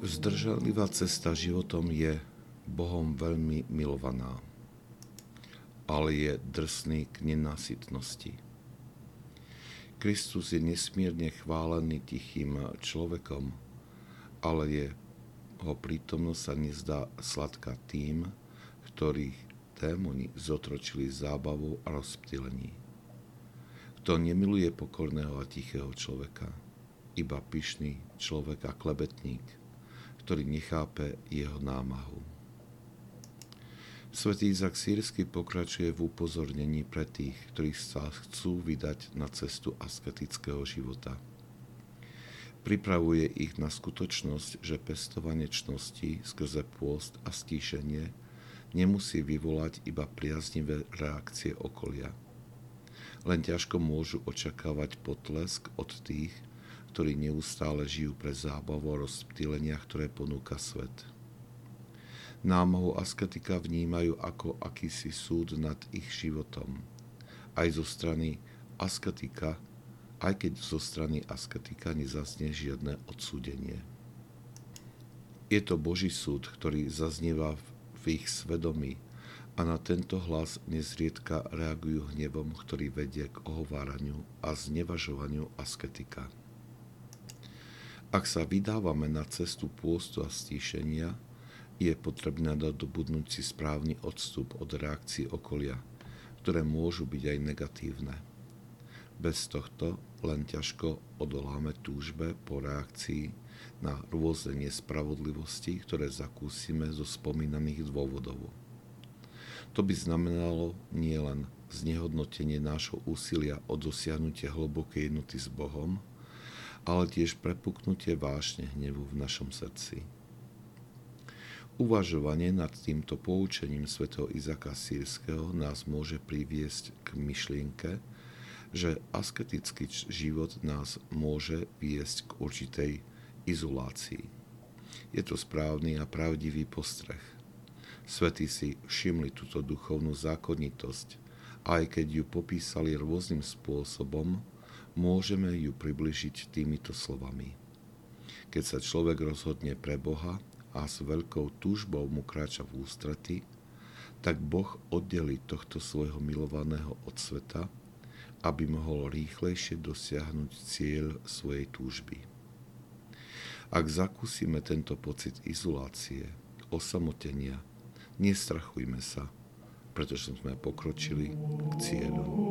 Zdržanlivá cesta životom je Bohom veľmi milovaná, ale je drsný k nenasytnosti. Kristus je nesmierne chválený tichým človekom, ale je ho prítomnosť sa nezdá sladká tým, ktorých démoni zotročili zábavou a rozptýlení. Kto nemiluje pokorného a tichého človeka, iba pyšný človek a klebetník, ktorý nechápe jeho námahu. Svetý Izak Sírsky pokračuje v upozornení pre tých, ktorí sa chcú vydať na cestu asketického života. Pripravuje ich na skutočnosť, že pestovanie čnosti skrze pôst a stíšenie nemusí vyvolať iba priaznivé reakcie okolia. Len ťažko môžu očakávať potlesk od tých, ktorí neustále žijú pre zábavu a rozptýleniach, ktoré ponúka svet námahu asketika vnímajú ako akýsi súd nad ich životom. Aj zo strany asketika, aj keď zo strany asketika nezaznie žiadne odsúdenie. Je to Boží súd, ktorý zaznieva v ich svedomí a na tento hlas nezriedka reagujú hnevom, ktorý vedie k ohováraniu a znevažovaniu asketika. Ak sa vydávame na cestu pôstu a stíšenia, je potrebné nadobudnúť si správny odstup od reakcií okolia, ktoré môžu byť aj negatívne. Bez tohto len ťažko odoláme túžbe po reakcii na rôzne nespravodlivosti, ktoré zakúsime zo spomínaných dôvodov. To by znamenalo nielen znehodnotenie nášho úsilia o dosiahnutie hlbokej jednoty s Bohom, ale tiež prepuknutie vášne hnevu v našom srdci. Uvažovanie nad týmto poučením svätého Izaka Sírskeho nás môže priviesť k myšlienke, že asketický život nás môže viesť k určitej izolácii. Je to správny a pravdivý postreh. Svetí si všimli túto duchovnú zákonitosť aj keď ju popísali rôznym spôsobom, môžeme ju približiť týmito slovami. Keď sa človek rozhodne pre Boha, a s veľkou túžbou mu kráča v ústrety, tak Boh oddeli tohto svojho milovaného od sveta, aby mohol rýchlejšie dosiahnuť cieľ svojej túžby. Ak zakúsime tento pocit izolácie, osamotenia, nestrachujme sa, pretože sme pokročili k cieľu.